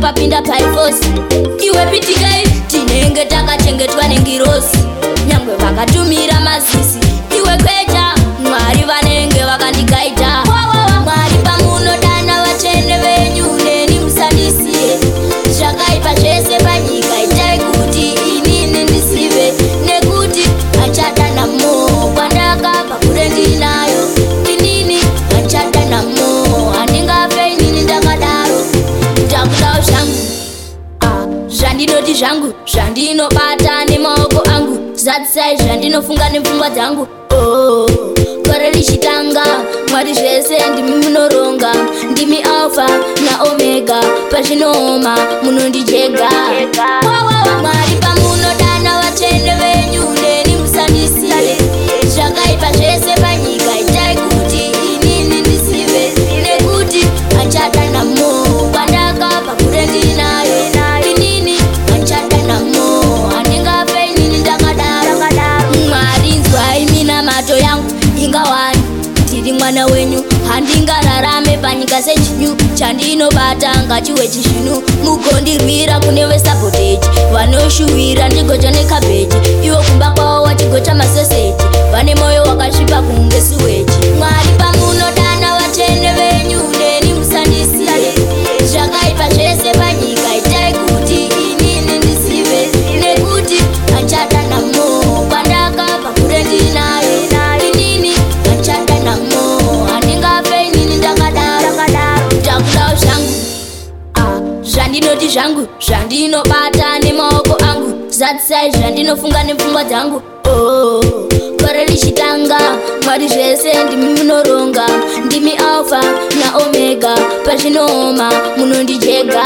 papinda paifosi iwepitikai tinenge takachengetwa nengirosi nyangwe vakatumira mazisi zvandinoti zvangu zvandinobata nemaoko angu zvatisai zvandinofunga nepfungwa dzangu kore oh, richitanga mwari zvese ndimi munoronga ndimi alfa naomega pazvinooma munondijega mwari pamunodana vatsvene mwana wenyu handingararame panyika sechinyu chandinobata ngachiwe chizvinu mugondirwira kune vesabhodheji vanoshuwira ndigocha nekabheji iwo kumba kwavo wachigocha masesei zvandinoti zvangu zvandinobata nemaoko angu zatisai zvandinofunga nepfungwa dzangu kore oh, richitanga mwari zvese ndimi munoronga ndimi alfa naomega pazvinooma munondijega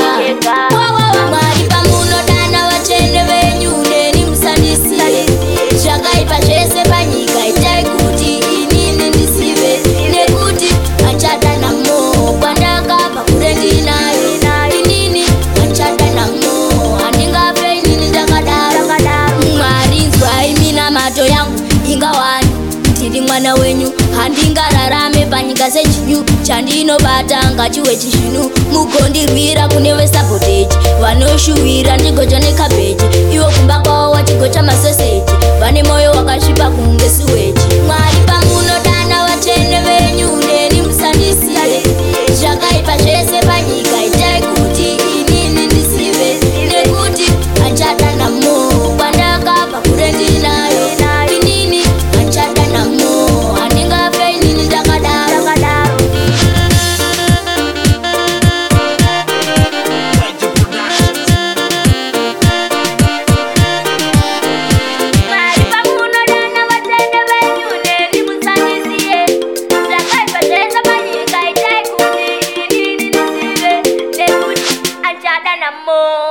ndingawani ndiri mwana wenyu handingararame panyika sechinyu chandinobata ngachiwe chizvinu mugondirwira kune vesabhoteji vanoshuwira ndigocha nekabheji iwo kumba kwawo wachigocha More.